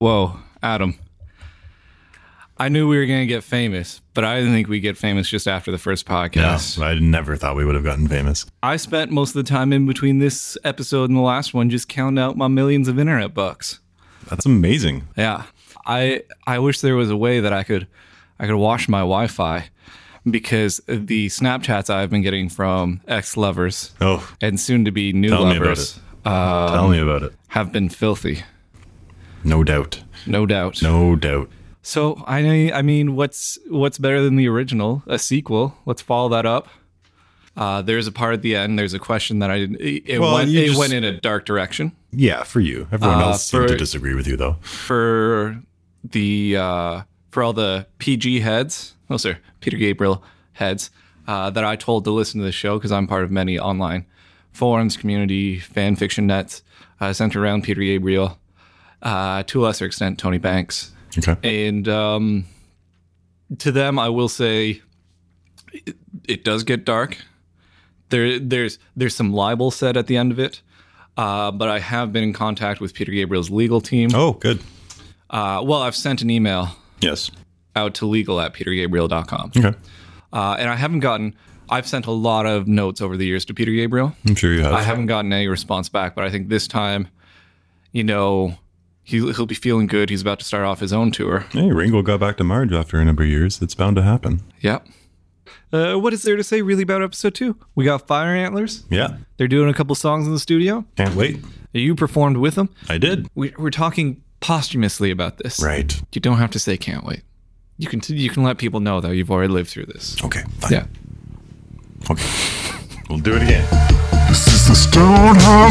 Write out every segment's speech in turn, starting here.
Whoa, Adam. I knew we were going to get famous, but I didn't think we'd get famous just after the first podcast. No, I never thought we would have gotten famous. I spent most of the time in between this episode and the last one just counting out my millions of internet bucks. That's amazing. Yeah. I I wish there was a way that I could I could wash my Wi-Fi because the Snapchats I've been getting from ex-lovers Oh, and soon to be new Tell me about lovers uh, tell me about it. have been filthy. No doubt. No doubt. No doubt. So I I mean, what's what's better than the original? A sequel. Let's follow that up. Uh, there's a part at the end. There's a question that I didn't. It, Well, went. It just- went in a dark direction Yeah, for you. Everyone Uh, else seemed to disagree with you, though. for the uh, for all the PG heads. No, sir, Peter Gabriel heads uh, that I told to listen to the show because I'm part of many online forums, community, fan fiction nets uh, centered around Peter Gabriel. Uh, to a lesser extent, Tony Banks. Okay. and um, to them, I will say it, it does get dark. There, there's there's some libel said at the end of it, uh, but I have been in contact with Peter Gabriel's legal team. Oh, good. Uh, well, I've sent an email Yes. out to legal at petergabriel.com, Okay. uh, and I haven't gotten. I've sent a lot of notes over the years to Peter Gabriel. I'm sure you have. I haven't gotten any response back, but I think this time, you know, he, he'll be feeling good. He's about to start off his own tour. Hey, Ringo got back to Marge after a number of years. It's bound to happen. Yep. Uh, what is there to say really about episode two? We got Fire Antlers. Yeah. They're doing a couple songs in the studio. Can't wait. You performed with them. I did. We, we're talking posthumously about this. Right. You don't have to say "can't wait." You can you can let people know that you've already lived through this. Okay. Fine. Yeah. Okay. We'll do it again. This is the Stonehall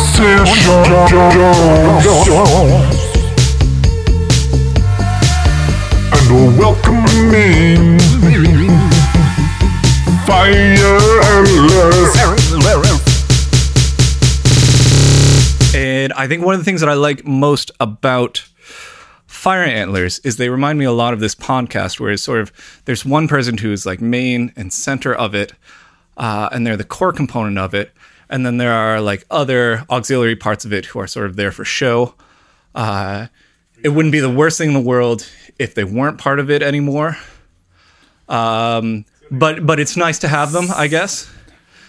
Session. We're welcoming Fire Antlers. And I think one of the things that I like most about Fire Antlers is they remind me a lot of this podcast, where it's sort of there's one person who's like main and center of it, uh, and they're the core component of it, and then there are like other auxiliary parts of it who are sort of there for show. Uh, it wouldn't be the worst thing in the world if they weren't part of it anymore. Um, but but it's nice to have them, I guess.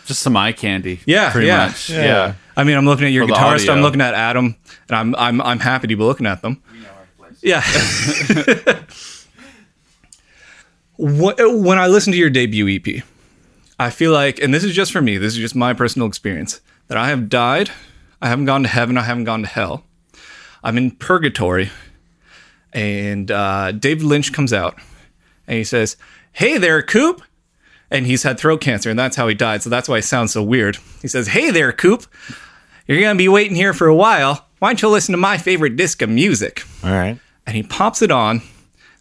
Just some eye candy. Yeah, pretty yeah. much. Yeah. I mean, I'm looking at your For guitarist. I'm looking at Adam, and I'm I'm I'm happy to be looking at them. Yeah. When I listen to your debut EP, I feel like, and this is just for me, this is just my personal experience, that I have died. I haven't gone to heaven. I haven't gone to hell. I'm in purgatory, and uh, David Lynch comes out, and he says, "Hey there, Coop." and he's had throat cancer, and that's how he died. So that's why he sounds so weird. He says, "Hey there, Coop, you're gonna be waiting here for a while. Why don't you listen to my favorite disc of music?" All right. And he pops it on.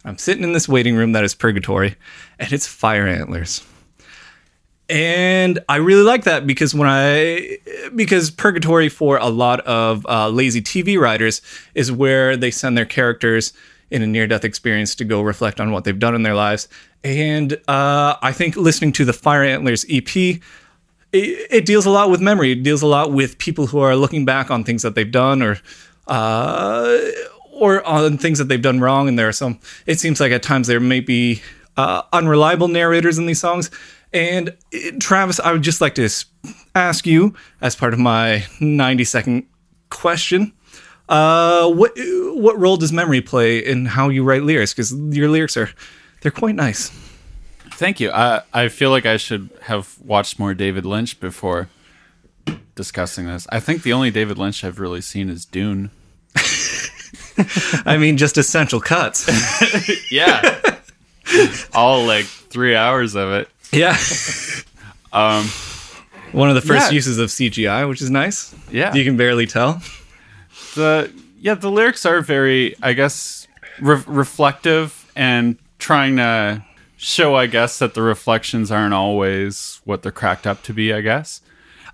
I'm sitting in this waiting room that is purgatory, and it's Fire Antlers. And I really like that because when I because purgatory for a lot of uh, lazy TV writers is where they send their characters in a near death experience to go reflect on what they've done in their lives. And uh, I think listening to the Fire Antlers EP, it, it deals a lot with memory. It deals a lot with people who are looking back on things that they've done or uh, or on things that they've done wrong. And there are some. It seems like at times there may be uh, unreliable narrators in these songs. And uh, Travis, I would just like to ask you, as part of my 90 second question, uh, what what role does memory play in how you write lyrics? Because your lyrics are they're quite nice. Thank you. I I feel like I should have watched more David Lynch before discussing this. I think the only David Lynch I've really seen is Dune. I mean, just essential cuts. Yeah. All like three hours of it. Yeah. Um, One of the first Yeah. uses of CGI, which is nice. yeah. You can barely tell. the yeah the lyrics are very I guess re- reflective and trying to show I guess that the reflections aren't always what they're cracked up to be. I guess.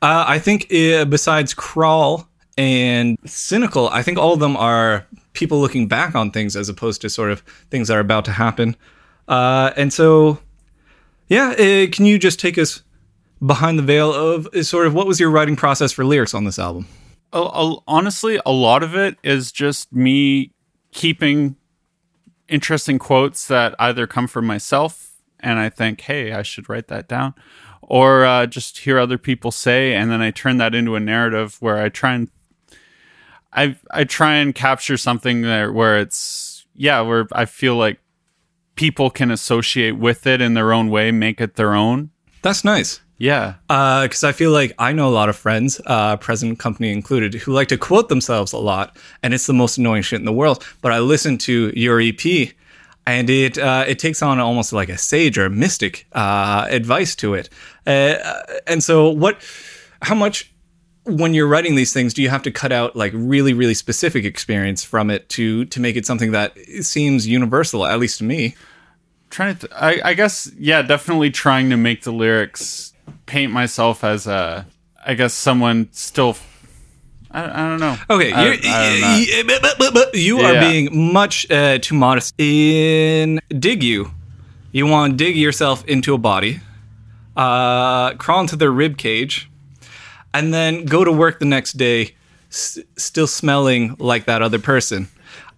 Uh, I think uh, besides Crawl and Cynical, I think all of them are people looking back on things as opposed to sort of things that are about to happen. Uh, and so, yeah, uh, can you just take us behind the veil of uh, sort of what was your writing process for lyrics on this album? a- honestly, a lot of it is just me keeping interesting quotes that either come from myself and I think, hey, I should write that down, or uh, just hear other people say, and then I turn that into a narrative where I try and I I try and capture something there where it's yeah, where I feel like people can associate with it in their own way, make it their own. That's nice. Yeah. because I feel like I know a lot of friends, uh, present company included, who like to quote themselves a lot, and it's the most annoying shit in the world. But I listen to your EP, and it uh, it takes on almost like a sage or mystic uh, advice to it. Uh, and so, what? How much? When you're writing these things, do you have to cut out like really, really specific experience from it to to make it something that seems universal, at least to me? trying to th- I, I guess yeah definitely trying to make the lyrics paint myself as a i guess someone still i, I don't know Okay, I- you're, I don't know. y- y- but- but- but you are Yeah. being much uh, too modest. In dig you, you want to dig yourself into a body, uh, crawl into their rib cage, and then go to work the next day, s- still smelling like that other person.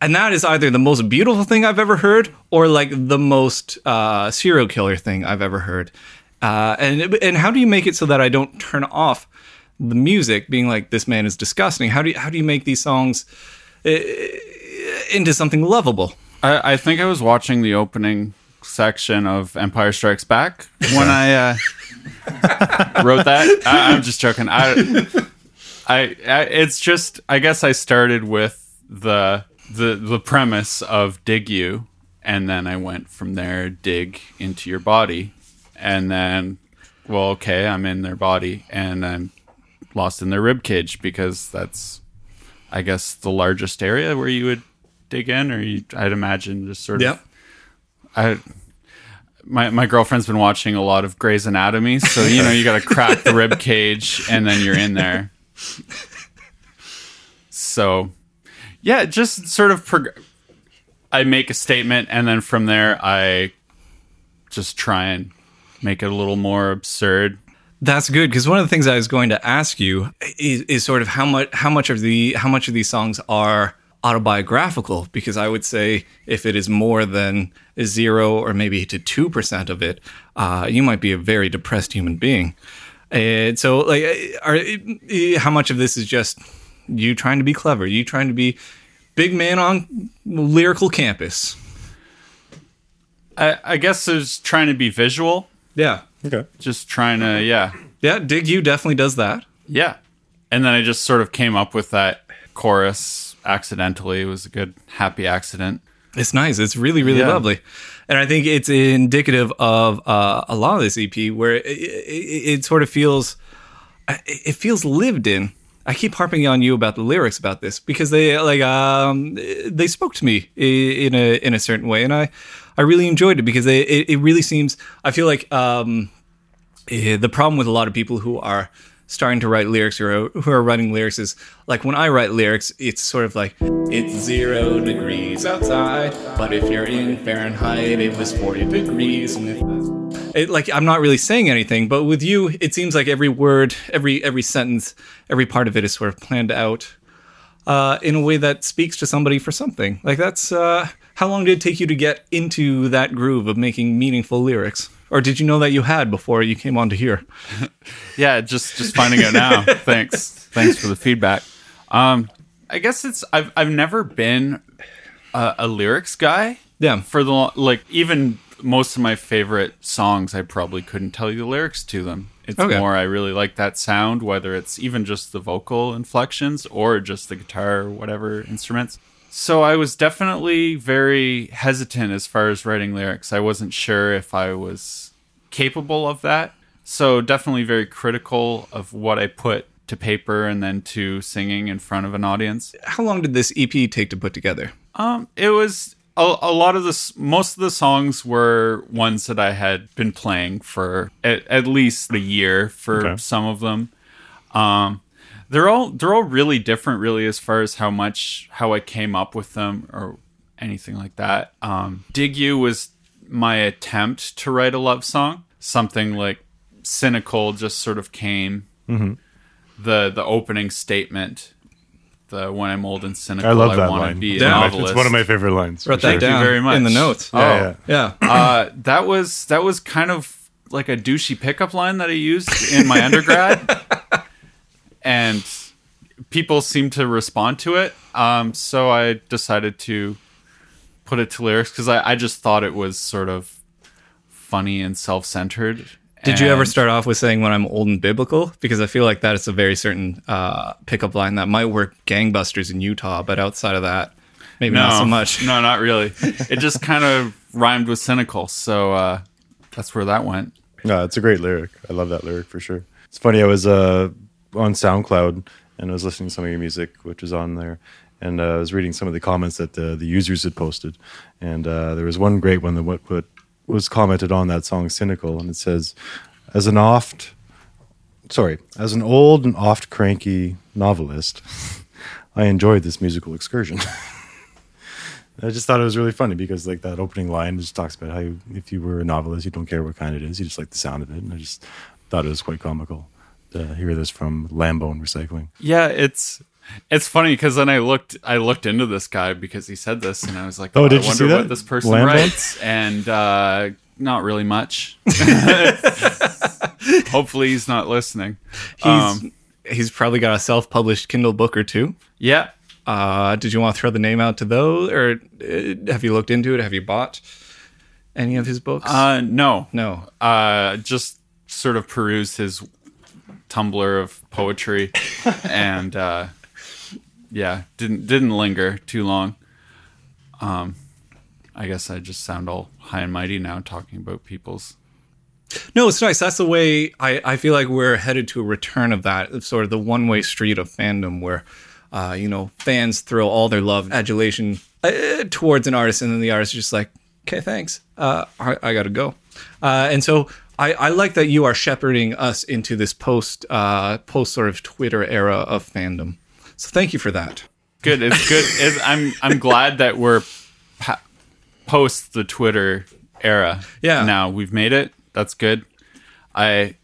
And that is either the most beautiful thing I've ever heard, or like the most uh, serial killer thing I've ever heard. Uh, and and how do you make it so that I don't turn off the music, being like this man is disgusting? How do you, how do you make these songs uh, into something lovable? I, I think i was watching the opening section of empire strikes back when i uh, wrote that I, i'm just joking I, I i it's just i guess i started with the the the premise of dig you and then i went from there dig into your body and then well okay i'm in their body and i'm lost in their rib cage because that's i guess the largest area where you would dig in or you, i'd imagine just sort of Yep. I my my girlfriend's been watching a lot of Grey's Anatomy, so you know you got to crack the rib cage and then you're in there. So, yeah, just sort of prog- I make a statement and then from there I just try and make it a little more absurd. That's good because one of the things I was going to ask you is, is sort of how much how much of the how much of these songs are autobiographical because I would say if it is more than a zero or maybe to two percent of it, uh, you might be a very depressed human being. And so, like, are how much of this is just you trying to be clever, you trying to be big man on lyrical campus? I, I guess it's trying to be visual, Yeah, Okay. just trying to yeah yeah. Dig you definitely does that. Yeah. And then I just sort of came up with that chorus accidentally. It was a good happy accident. It's nice. It's really, really Yeah. lovely, and I think it's indicative of uh, a lot of this EP, where it, it, it sort of feels, it feels lived in. I keep harping on you about the lyrics about this because they like um, they spoke to me in a in a certain way, and I I really enjoyed it because they, it it really seems. I feel like um, eh, the problem with a lot of people who are starting to write lyrics or who are writing lyrics is like when I write lyrics, it's sort of like it's zero degrees outside, but if you're in Fahrenheit, it was 40 degrees. It, like I'm not really saying anything, but with you, it seems like every word, every every sentence, every part of it is sort of planned out uh, in a way that speaks to somebody for something. Like that's uh, how long did it take you to get into that groove of making meaningful lyrics? Or did you know that you had before you came on to here? Yeah, just just finding out now. Thanks. Thanks for the feedback. Um I guess it's I've I've never been a, a lyrics guy. Yeah. For the like even most of my favorite songs I probably couldn't tell you the lyrics to them. It's Okay. more I really like that sound whether it's even just the vocal inflections or just the guitar or whatever instruments. So I was definitely very hesitant as far as writing lyrics. I wasn't sure if I was capable of that. So definitely very critical of what I put to paper and then to singing in front of an audience. How long did this EP take to put together? Um, it was a, a lot of this. Most of the songs were ones that I had been playing for at, at least a year for Okay. some of them. Um, they're all they're all really different, really, as far as how much how I came up with them or anything like that. Um, Dig You was my attempt to write a love song. Something like cynical just sort of came. The the opening statement The when I'm old and cynical, I love that wanna line. Be a It's one of my- novelist. It's one of my favorite lines. Wrote for that sure. down very much. in the notes. Oh. Yeah, Yeah. uh, that was that was kind of like a douchey pickup line that I used in my undergrad, and people seemed to respond to it. Um, so I decided to put it to lyrics because I, I just thought it was sort of funny and self-centered. Did you ever start off with saying when I'm old and biblical? Because I feel like that is a very certain uh, pickup line that might work gangbusters in Utah, but outside of that, maybe No, not so much. No, not really. It just kind of rhymed with cynical, so uh, that's where that went. No, it's a great lyric. I love that lyric for sure. It's funny. I was uh, on SoundCloud and I was listening to some of your music, which was on there, and uh, I was reading some of the comments that the, the users had posted, and uh, there was one great one that what, what was commented on that song "Cynical," and it says, "As an oft, sorry, as an old and oft cranky novelist, I enjoyed this musical excursion." I just thought it was really funny because like that opening line just talks about how you, if you were a novelist, you don't care what kind it is, you just like the sound of it, and I just thought it was quite comical to hear this from Lambone Recycling. Yeah, it's it's funny because then I looked I looked into this guy because he said this, and I was like, Oh, oh, did I you wonder see that? what this person Lambo? writes, and uh, not really much. Hopefully, he's not listening. He's Um, he's probably got a self-published Kindle book or two. yeah, Uh, did you want to throw the name out to those, or uh, have you looked into it? Have you bought any of his books? uh, no, no. uh, just sort of perused his Tumblr of poetry, and uh, yeah, didn't didn't linger too long. Um, I guess I just sound all high and mighty now talking about people's. No, it's nice. That's the way I, I feel like we're headed to a return of that, sort of the one way street of fandom where, uh, you know, fans throw all their love, adulation uh, towards an artist, and then the artist is just like, okay, thanks. Uh, I, I got to go. Uh, and so I, I like that you are shepherding us into this post, uh, post sort of Twitter era of fandom. So thank you for that. good. It's good. It's, I'm I'm glad that we're pa- post the Twitter era. Yeah. Now we've made it. That's good. I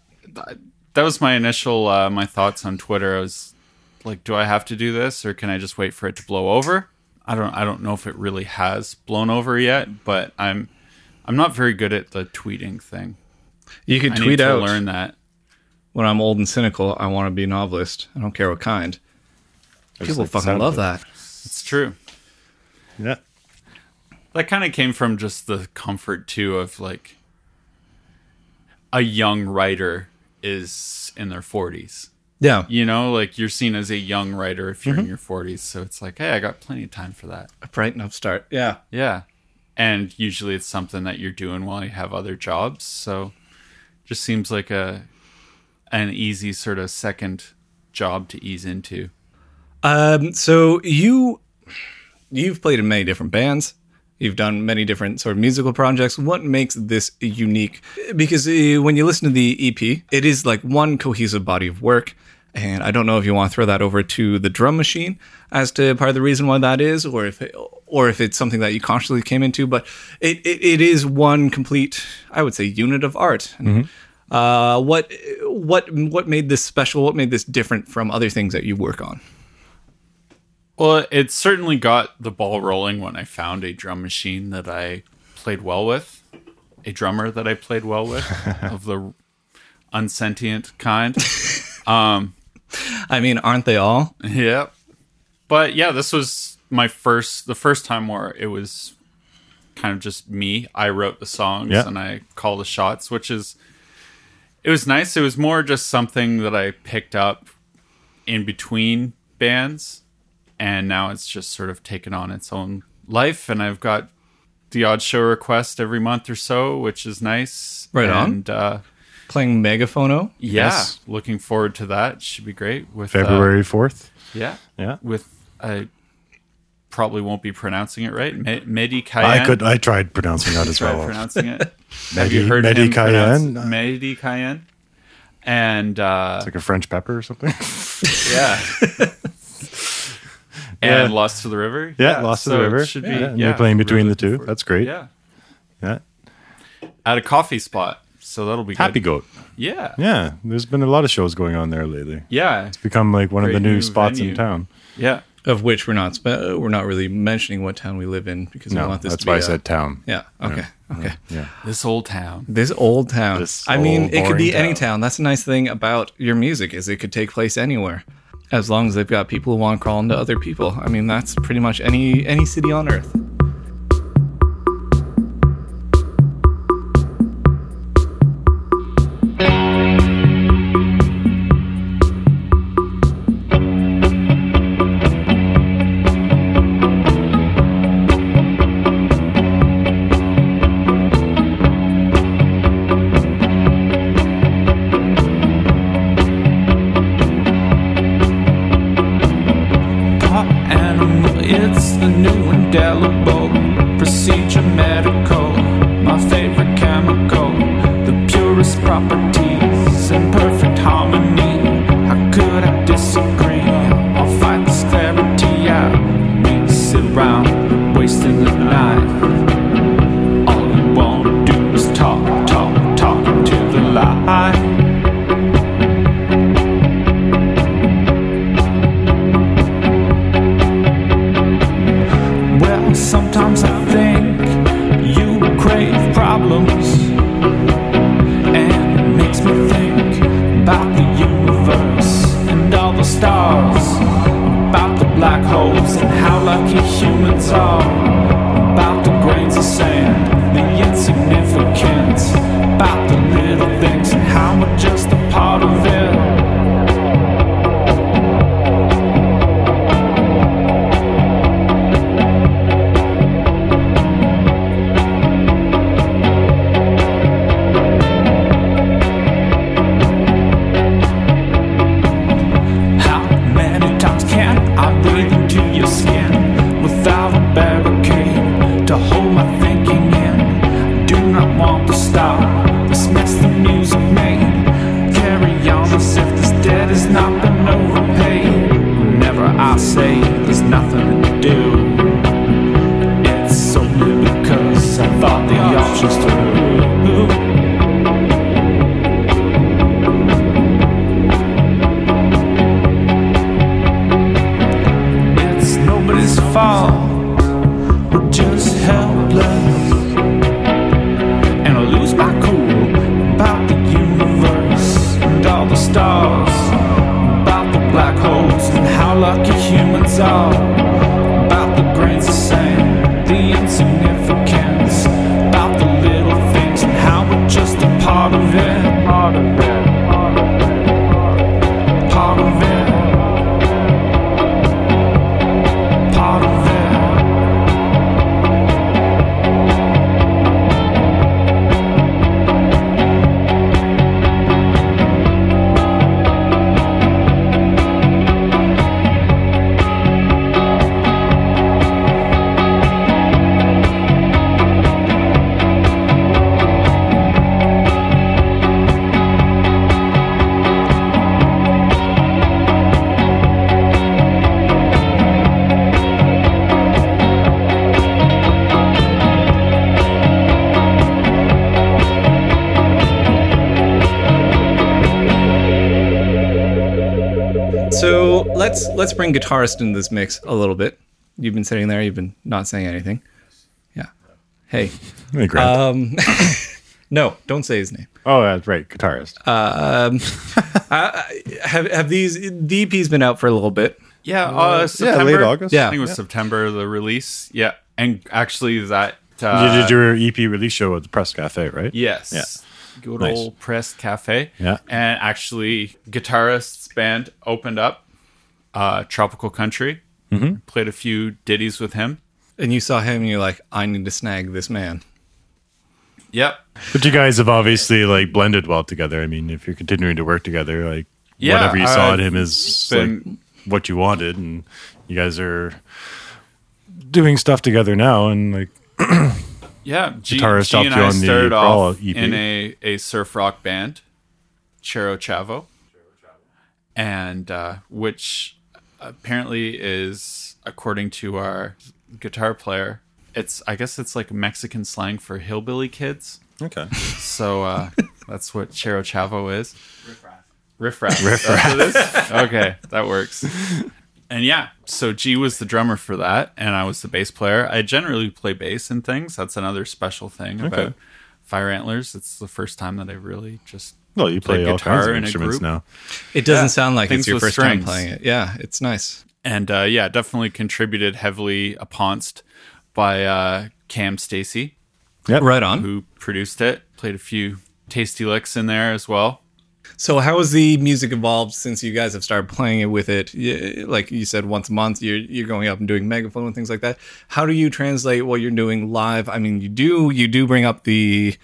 that was my initial uh, my thoughts on Twitter. I was like, do I have to do this or can I just wait for it to blow over? I don't I don't know if it really has blown over yet, but I'm I'm not very good at the tweeting thing. You could I tweet need to out learn that. when I'm old and cynical, I want to be a novelist. I don't care what kind. People like fucking love it. that. It's true. Yeah. that kind of came from just the comfort too of like a young writer is in their 40s Yeah. you know like you're seen as a young writer if you're in mm-hmm. your 40s so it's like hey i got plenty of time for that A bright enough start. Yeah. yeah and usually it's something that you're doing while you have other jobs so just seems like a an easy sort of second job to ease into Um, so you you've played in many different bands. You've done many different sort of musical projects. What makes this unique? Because uh, when you listen to the EP, it is like one cohesive body of work. And I don't know if you want to throw that over to the drum machine as to part of the reason why that is, or if it, or if it's something that you consciously came into. But it, it, it is one complete, I would say, unit of art. Uh, what what what made this special? What made this different from other things that you work on? Well, it certainly got the ball rolling when I found a drum machine that I played well with, a drummer that I played well with of the unsentient kind. I mean, aren't they all? Yep. But yeah, this was my first, the first time where it was kind of just me. I wrote the songs Yeah. and I call the shots, which is, it was nice. It was more just something that I picked up in between bands. And now it's just sort of taken on its own life. And I've got the odd show request every month or so, which is nice. Right on. and, uh, Playing Megaphono. yeah, Yes. looking forward to that. Should be great. With uh, February 4th. yeah, Yeah. with I probably won't be pronouncing it right. Me- Mehdi Cayenne. I could. I tried pronouncing that as well. pronouncing it. Have you heard Medi him Cayenne? Mehdi Cayenne? And uh, it's Like a French pepper or something. yeah. Yeah. And Lost to the River. yeah, Lost so to the River. Should be. and yeah, you're playing between really the two. That's great. Yeah. Yeah. At a coffee spot. So that'll be Happy good. Goat. Yeah. Yeah. There's been a lot of shows going on there lately. Yeah. It's become like one of the new new spots venue. in town. Yeah. Of which we're not spe- we're not really mentioning what town we live in because we want this that's to be why I a- said town. Yeah. Okay. Okay. Yeah. This old town. This old town. This I mean, it could be boring any town. town. That's a nice thing about your music is it could take place anywhere, as long as they've got people who want to crawl into other people. I mean, that's pretty much any any city on earth. Let's let's bring guitarist into this mix a little bit. You've been sitting there. You've been not saying anything. Yeah. Hey. Hey, Grant. No, don't say his name. oh, that's right. Guitarist. Um. Have have these the EP's been out for a little bit? Yeah, uh, yeah, September. late August. Yeah. I think it was September the release. Yeah, and actually that. you Uh, did your EP release show at the Press Cafe, right? Yes. Yeah. Good Nice. old Press Cafe. Yeah. And actually, guitarist's band opened up uh, Tropical Country. Mm-hmm. Played a few ditties with him. And you saw him and you're like, I need to snag this man. Yep. But you guys have obviously like blended well together. I mean, if you're continuing to work together, like Yeah, whatever you saw I've in him is been- like what you wanted, and you guys are doing stuff together now, and like Yeah, G, Guitarist G helped and you I on the started Crawl off EP. in a, a surf rock band, Chero Chavo, and uh, which apparently is, according to our guitar player, it's I guess it's like Mexican slang for hillbilly kids. okay, So uh, that's what Chero Chavo is. Riff raff. Riff raff. Riff raff. Okay, that works. and yeah, so G was the drummer for that, and I was the bass player. I generally play bass and things. That's another special thing about Fire Antlers. It's the first time that I really just Well, you play, Play all kinds guitar of instruments group. now. It doesn't Yeah, sound like things it's your with first time playing it. Yeah, it's nice. and uh, yeah, definitely contributed heavily uponst by uh, Cam Stacy, Yep. Right on. who produced it. Played a few tasty licks in there as well. So, how has the music evolved since you guys have started playing it with it? Like you said, once a month, you're you're going up and doing Megaphono and things like that. How do you translate what you're doing live? I mean, you do you do bring up the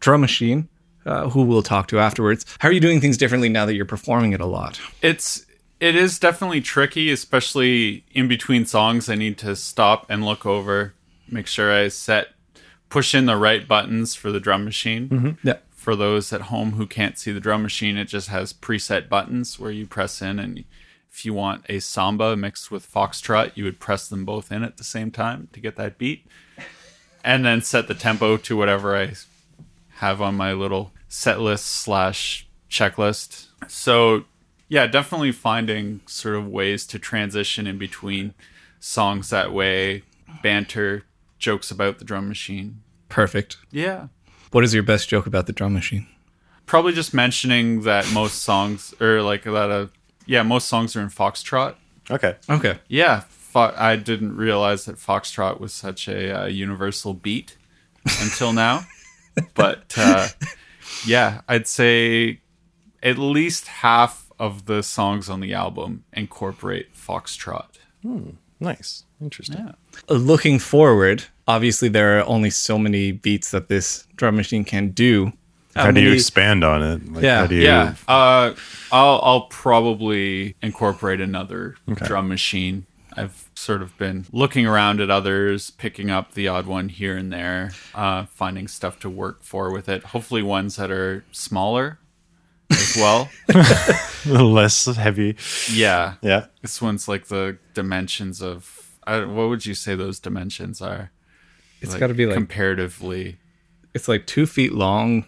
drum machine, uh, who we'll talk to afterwards. How are you doing things differently now that you're performing it a lot? It's it is definitely tricky, especially in between songs. I need to stop and look over, make sure I set push in the right buttons for the drum machine. Yeah. For those at home who can't see the drum machine, it just has preset buttons where you press in and if you want a samba mixed with foxtrot, you would press them both in at the same time to get that beat. And then set the tempo to whatever I have on my little set list slash checklist. So yeah, definitely finding sort of ways to transition in between songs that way, banter, jokes about the drum machine. Perfect. Yeah. What is your best joke about the drum machine? Probably just mentioning that most songs or like that uh yeah, most songs are in foxtrot. Okay. Okay. Yeah, fo- I didn't realize that foxtrot was such a uh, universal beat until now. but uh, yeah, I'd say at least half of the songs on the album incorporate foxtrot. Nice. Interesting. Yeah. Looking forward, obviously there are only so many beats that this drum machine can do. How, do you expand on it? Like, Yeah. How do you, Yeah, uh, I'll I'll probably incorporate another drum machine. I've sort of been looking around at others, picking up the odd one here and there, uh, finding stuff to work for with it. Hopefully, ones that are smaller as well. A little less heavy. yeah, Yeah. this one's like the dimensions of. I, what would you say those dimensions are? It's Like, got to be like comparatively. it's like two feet long,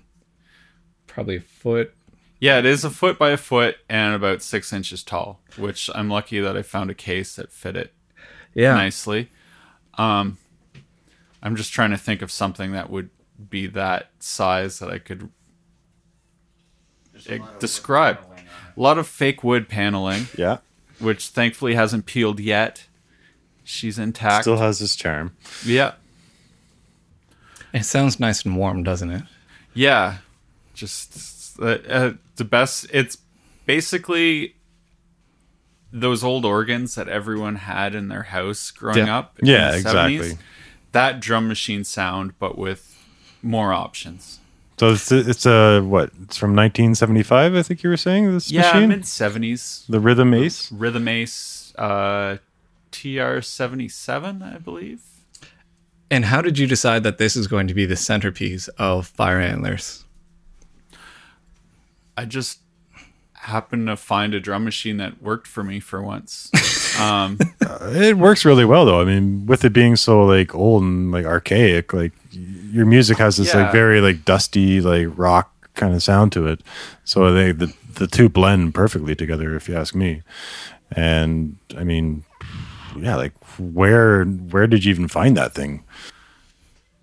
probably a foot. Yeah, it is a foot by a foot and about six inches tall, which I'm lucky that I found a case that fit it Yeah. nicely. Um, I'm just trying to think of something that would be that size that I could describe. A lot of fake wood paneling, Yeah. which thankfully hasn't peeled yet. She's intact. Still has his charm. yeah, It sounds nice and warm, doesn't it? yeah. Just uh, uh, the best. It's basically those old organs that everyone had in their house growing Yeah. up. in Yeah, the exactly. 70s. That drum machine sound, but with more options. So it's it's a what? It's from 1975, I think you were saying this Yeah, machine. mid seventies. the Rhythm Ace. Rhythm Ace uh, TR seventy seven, I believe. And how did you decide that this is going to be the centerpiece of Fire Antlers? I just happened to find a drum machine that worked for me for once. Um, It works really well though. I mean, with it being so like old and like archaic, like your music has this Yeah. like very like dusty like rock kind of sound to it. So they the the two blend perfectly together, if you ask me. And I mean, yeah, like where where did you even find that thing?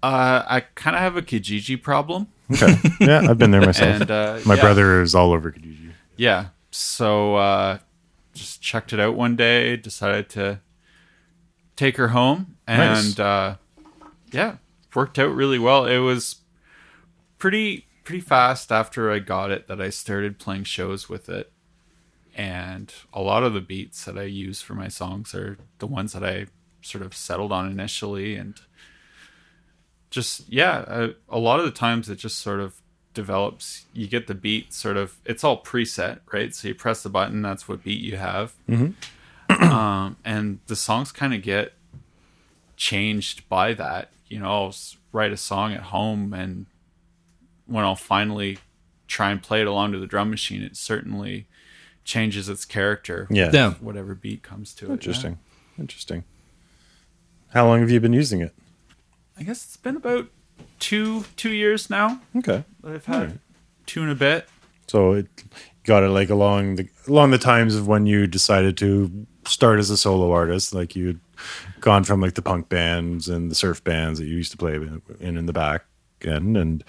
uh, I kind of have a Kijiji problem. Okay, yeah, I've been there myself. And uh, My yeah. brother is all over Kijiji. Yeah. So uh just checked it out one day, decided to take her home and Nice. uh yeah, worked out really well. It was pretty pretty fast after I got it that I started playing shows with it. And a lot of the beats that I use for my songs are the ones that I sort of settled on initially and just yeah a, a lot of the times it just sort of develops you get the beat sort of it's all preset right so you press the button that's what beat you have um, and the songs kind of get changed by that you know i'll write a song at home and when i'll finally try and play it along to the drum machine it certainly changes its character Yeah, Yeah. whatever beat comes to it yeah. interesting, interesting. How long have you been using it? I guess it's been about two two years now Okay, that i've had two and a bit. So it got it like along the along the times of when you decided to start as a solo artist, like you'd gone from like the punk bands and the surf bands that you used to play in in, the back end, and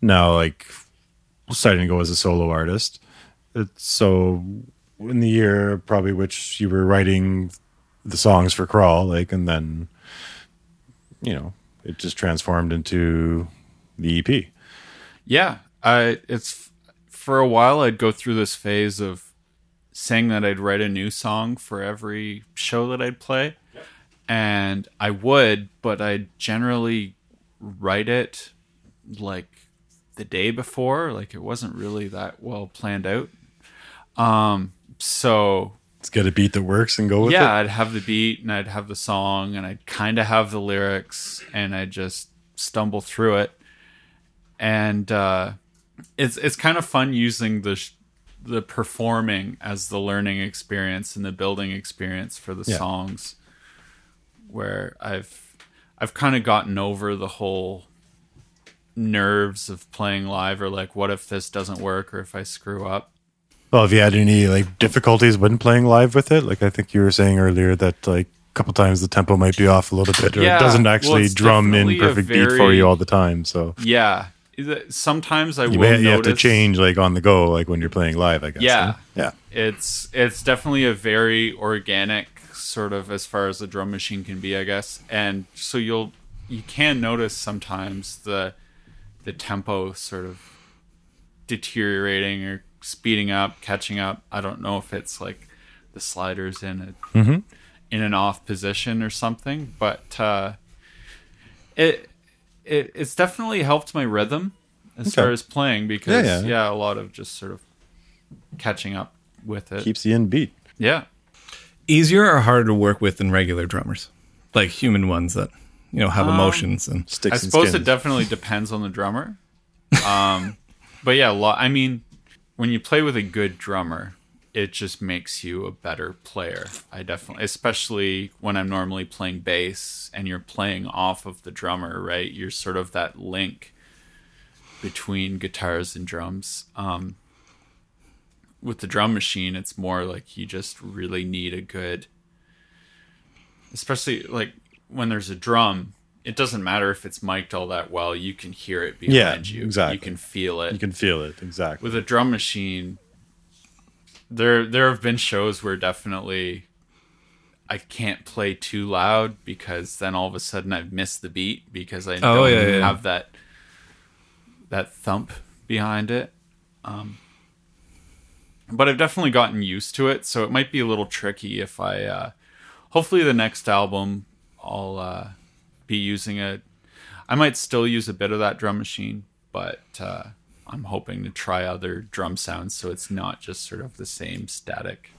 now like deciding to go as a solo artist. It's so in the year probably which you were writing the songs for Crawl, like, and then you know it just transformed into the EP. Yeah, I it's for a while I'd go through this phase of saying that I'd write a new song for every show that I'd play. And I would, but I'd generally write it like the day before, like it wasn't really that well planned out. Um so Let's get a beat that works and go with yeah, it. Yeah, I'd have the beat and I'd have the song and I'd kind of have the lyrics and I'd just stumble through it. And uh, it's it's kind of fun using the sh- the performing as the learning experience and the building experience for the Yeah. songs, where I've I've kind of gotten over the whole nerves of playing live or like what if this doesn't work or if I screw up. Well, have you had any like difficulties when playing live with it? Like I think you were saying earlier that like a couple times the tempo might be off a little bit, or Yeah, it doesn't actually it's drum in perfect beat for you all the time. So Yeah, sometimes I you, will may, you have to change like on the go, like when you're playing live. I guess. Yeah. huh? yeah. it's it's definitely a very organic sort of as far as the drum machine can be, I guess. And so you'll you can notice sometimes the the tempo sort of deteriorating or speeding up, catching up. I don't know if it's like the sliders in a in an off position or something, but uh, it it it's definitely helped my rhythm as Okay. far as playing because Yeah, yeah, yeah. a lot of just sort of catching up with it. Keeps you in beat. yeah. Easier or harder to work with than regular drummers, like human ones that you know Um, have emotions and Sticks I and suppose skins. it definitely depends on the drummer. Um, but yeah, lo- I mean, when you play with a good drummer, it just makes you a better player. I definitely, especially when I'm normally playing bass and you're playing off of the drummer, right? You're sort of that link between guitars and drums. Um, with the drum machine, it's more like you just really need a good especially like when there's a drum it doesn't matter if it's mic'd all that well you can hear it behind Yeah, you exactly. you can feel it You can feel it exactly. with a drum machine there there have been shows where definitely I can't play too loud because then all of a sudden I've missed the beat because I Oh, don't yeah, yeah. have that that thump behind it. Um, but I've definitely gotten used to it, so it might be a little tricky if I. Uh, hopefully, the next album I'll uh, be using it. I might still use a bit of that drum machine, but uh, I'm hoping to try other drum sounds so it's not just sort of the same static.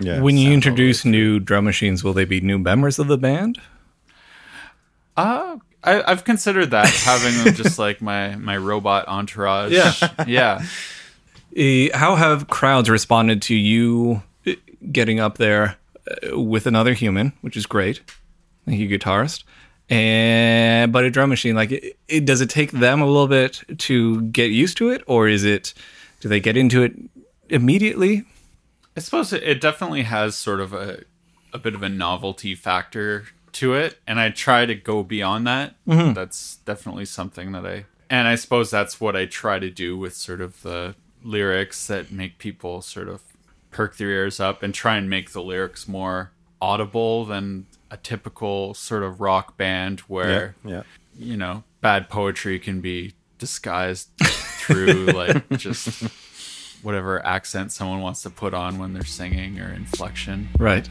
yeah. when you introduce new drum machines, will they be new members of the band? Uh, I, I've considered that having them just like my my robot entourage. Yeah. yeah. Eh, how have crowds responded to you eh, getting up there uh, with another human, which is great, like you guitarist, and but a drum machine? Like, it, it, does it take them a little bit to get used to it, or is it? Do they get into it immediately? I suppose it, it definitely has sort of a a bit of a novelty factor to it, and I try to go beyond that. Mm-hmm. That's definitely something that I and I suppose that's what I try to do with sort of the lyrics that make people sort of perk their ears up and try and make the lyrics more audible than a typical sort of rock band yeah, where yeah. you know bad poetry can be disguised through like just whatever accent someone wants to put on when they're singing or inflection. Right.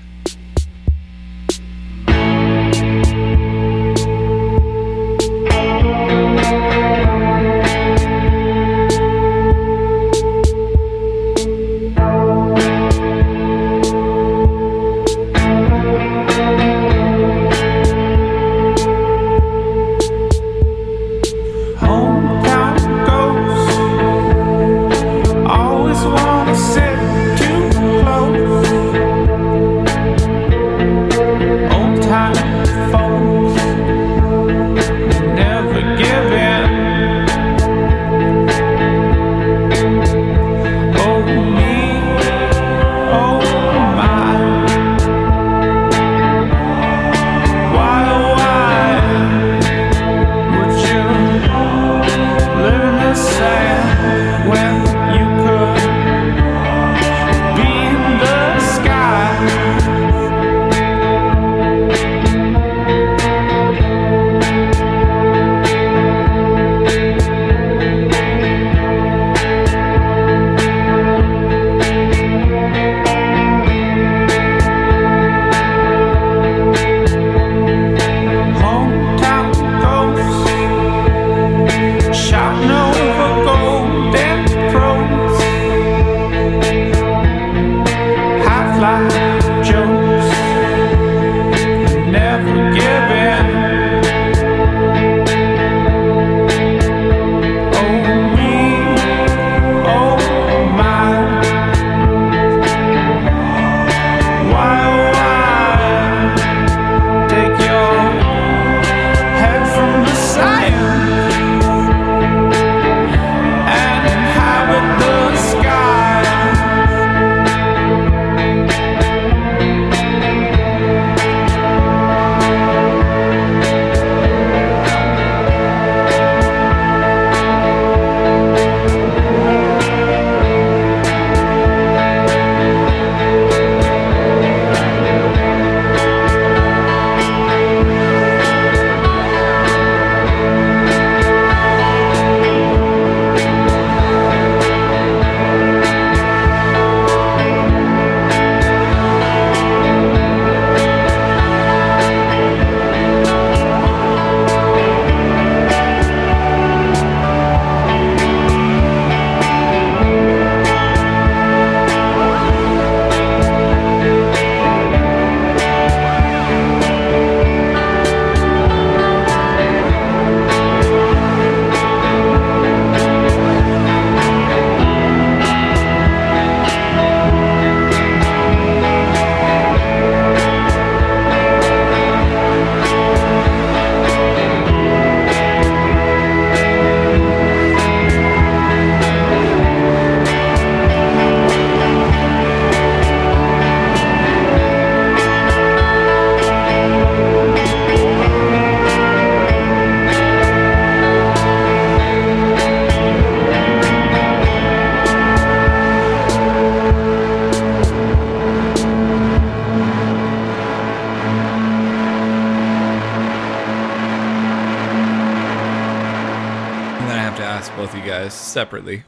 Separately,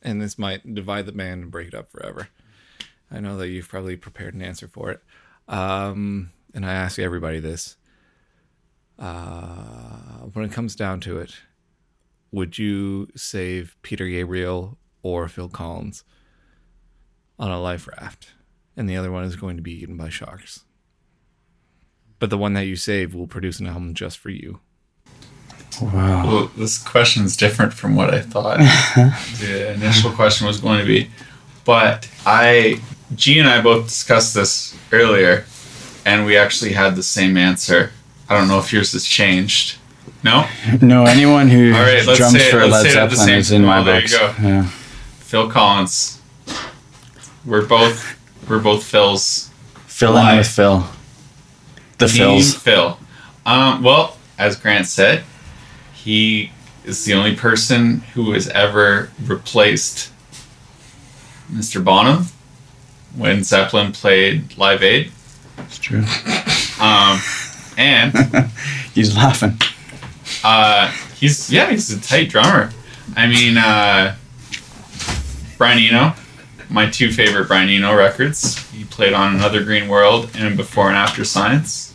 and this might divide the band and break it up forever. I know that you've probably prepared an answer for it, um, and I ask everybody this: uh, when it comes down to it, would you save Peter Gabriel or Phil Collins on a life raft, and the other one is going to be eaten by sharks? But the one that you save will produce an album just for you. Well, this question is different from what I thought the initial question was going to be. But I, G and I both discussed this earlier, and we actually had the same answer. I don't know if yours has changed. No? No, anyone who All right, say- for Led it at Zeppelin is in my there you books. go. Yeah. Phil Collins. We're both we're both Phils. Fill Why? in with Phil. The Team Phils. Phil. Um, well, as Grant said, he is the only person who has ever replaced Mr. Bonham when Zeppelin played Live Aid. It's true. Um, and He's laughing. uh, he's yeah, he's a tight drummer. I mean, uh, Brian Eno, my two favorite Brian Eno records. He played on Another Green World and Before and After Science.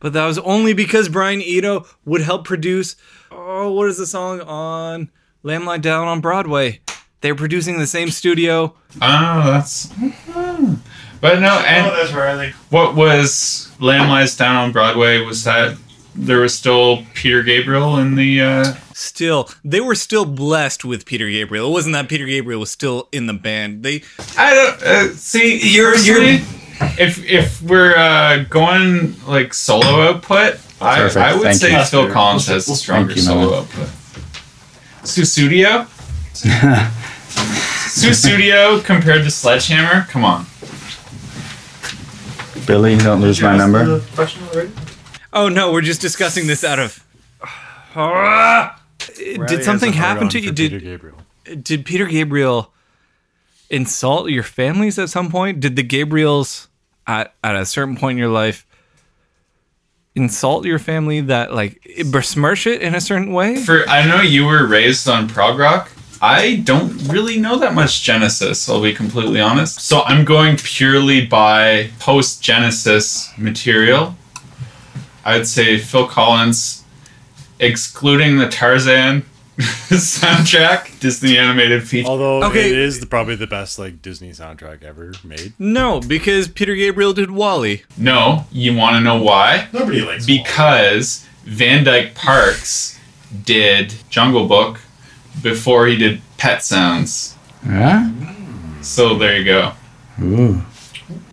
But that was only because Brian Eno would help produce. Oh, what is the song on Lamb Lie Down on Broadway? They're producing the same studio. Oh, that's. But no, and that's right. what was Lamb Lies Down on Broadway was that there was still Peter Gabriel in the. Uh, Still, they were still blessed with Peter Gabriel. It wasn't that Peter Gabriel was still in the band. They I don't uh, see. You're- you're- personally, If if we're uh, going like solo output, I, I would Thank say you. Phil Collins has the stronger you, solo output. Sussudio. Sussudio compared to Sledgehammer. Come on. Billy, don't lose my number. Oh no, we're just discussing this out of. did something happen to you? Peter Did Gabriel. did Peter Gabriel insult your families at some point? Did the Gabriels at at a certain point in your life insult your family that like besmirch it in a certain way? For I know you were raised on prog rock. I don't really know that much Genesis, I'll be completely honest. So I'm going purely by post Genesis material. I'd say Phil Collins, excluding the Tarzan soundtrack, Disney animated feature. Although Okay. it is the, probably the best like Disney soundtrack ever made. No, because Peter Gabriel did WALL-E. No, you want to know why? Nobody likes Because Van Dyke Parks did Jungle Book before he did Pet Sounds. Yeah? So there you go. Ooh.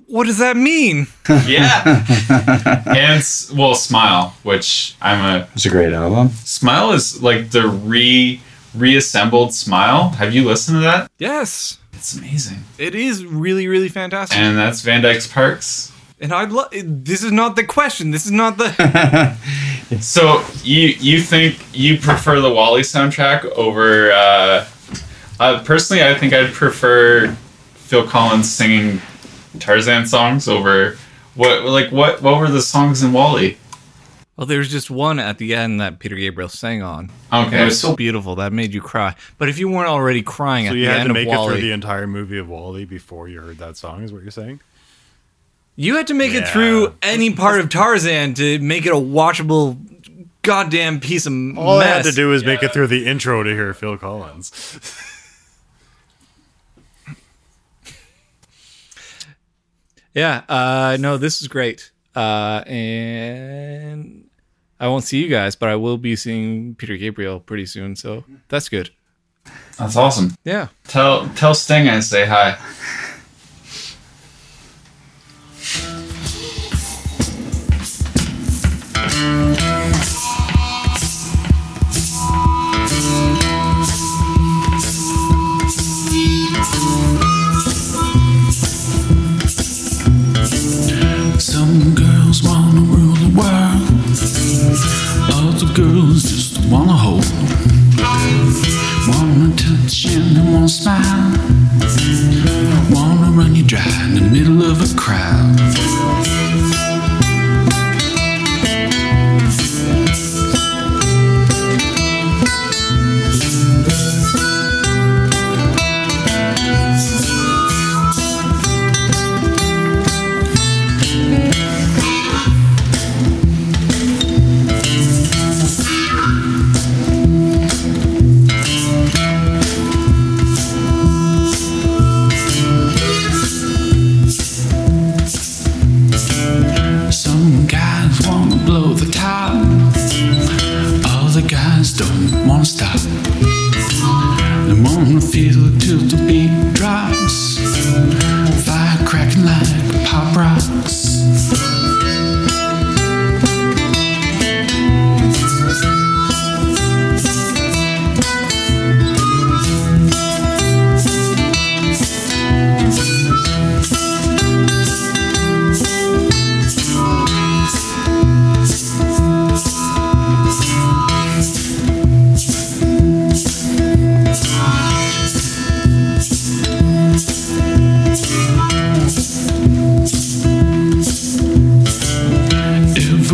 What does that mean? Yeah. and well, Smile, which I'm a It's a great album. Smile is like the re reassembled Smile. Have you listened to that? Yes, It's amazing. it is really really fantastic. And that's Van Dyke's Parks. And I'd love. This is not the question. This is not the. So you you think you prefer the WALL-E soundtrack over? Uh, uh, personally, I think I'd prefer Phil Collins singing Tarzan songs over what like what what were the songs in WALL-E? well, there's just one at the end that Peter Gabriel sang on. Okay, It was so beautiful that made you cry. But if you weren't already crying So at you had to make of it through the entire movie of WALL-E before you heard that song. Is what you're saying? you had to make it through any part of Tarzan to make it a watchable, goddamn piece of All mess. I had to do was make it through the intro to hear Phil Collins. Yeah, uh, no, this is great. Uh, and I won't see you guys, but I will be seeing Peter Gabriel pretty soon, so that's good. that's awesome. Yeah. Tell tell Sting I say hi. Wanna hold. Wanna touch and wanna smile. Wanna run you dry in the middle of a crowd.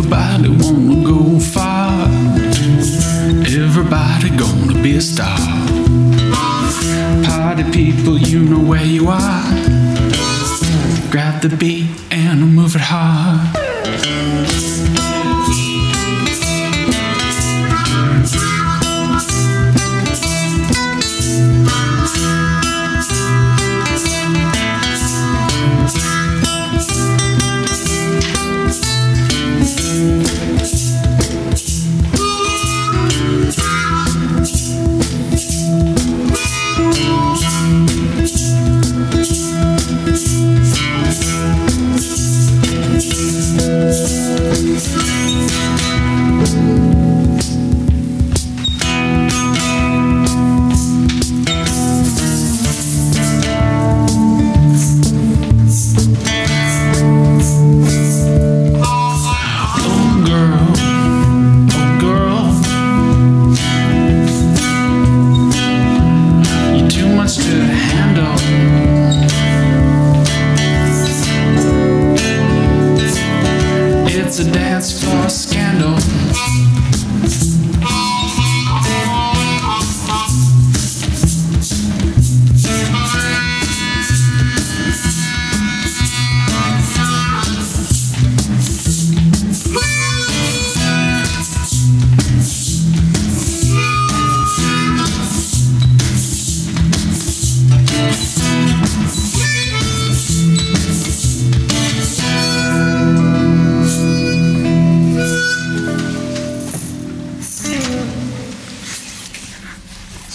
Everybody wanna go far. Everybody gonna be a star. Party people, you know where you are. Grab the beat and move it hard.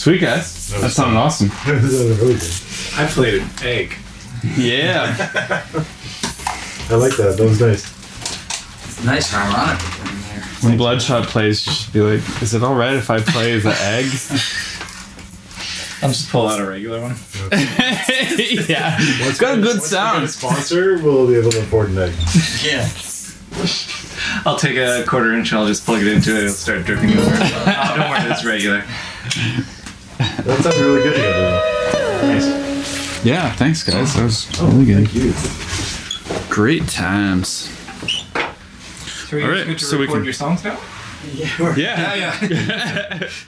Sweet guys. That sounded awesome. I played an egg. Yeah. I like that. That was nice. Nice harmonic in there. when Bloodshot plays, you should be like, is it alright if I play the egg? I'm just pull out a regular one. yeah. It's got a good sound. sponsor, we'll be able to afford an egg. Yeah. I'll take a quarter inch and I'll just plug it into it. And it'll start dripping over. oh, don't worry, it's regular. That sounded really good together. Yeah, thanks guys. That was oh, really good. Great times. So All right, good to so we can record can- your songs now? Yeah, yeah. yeah.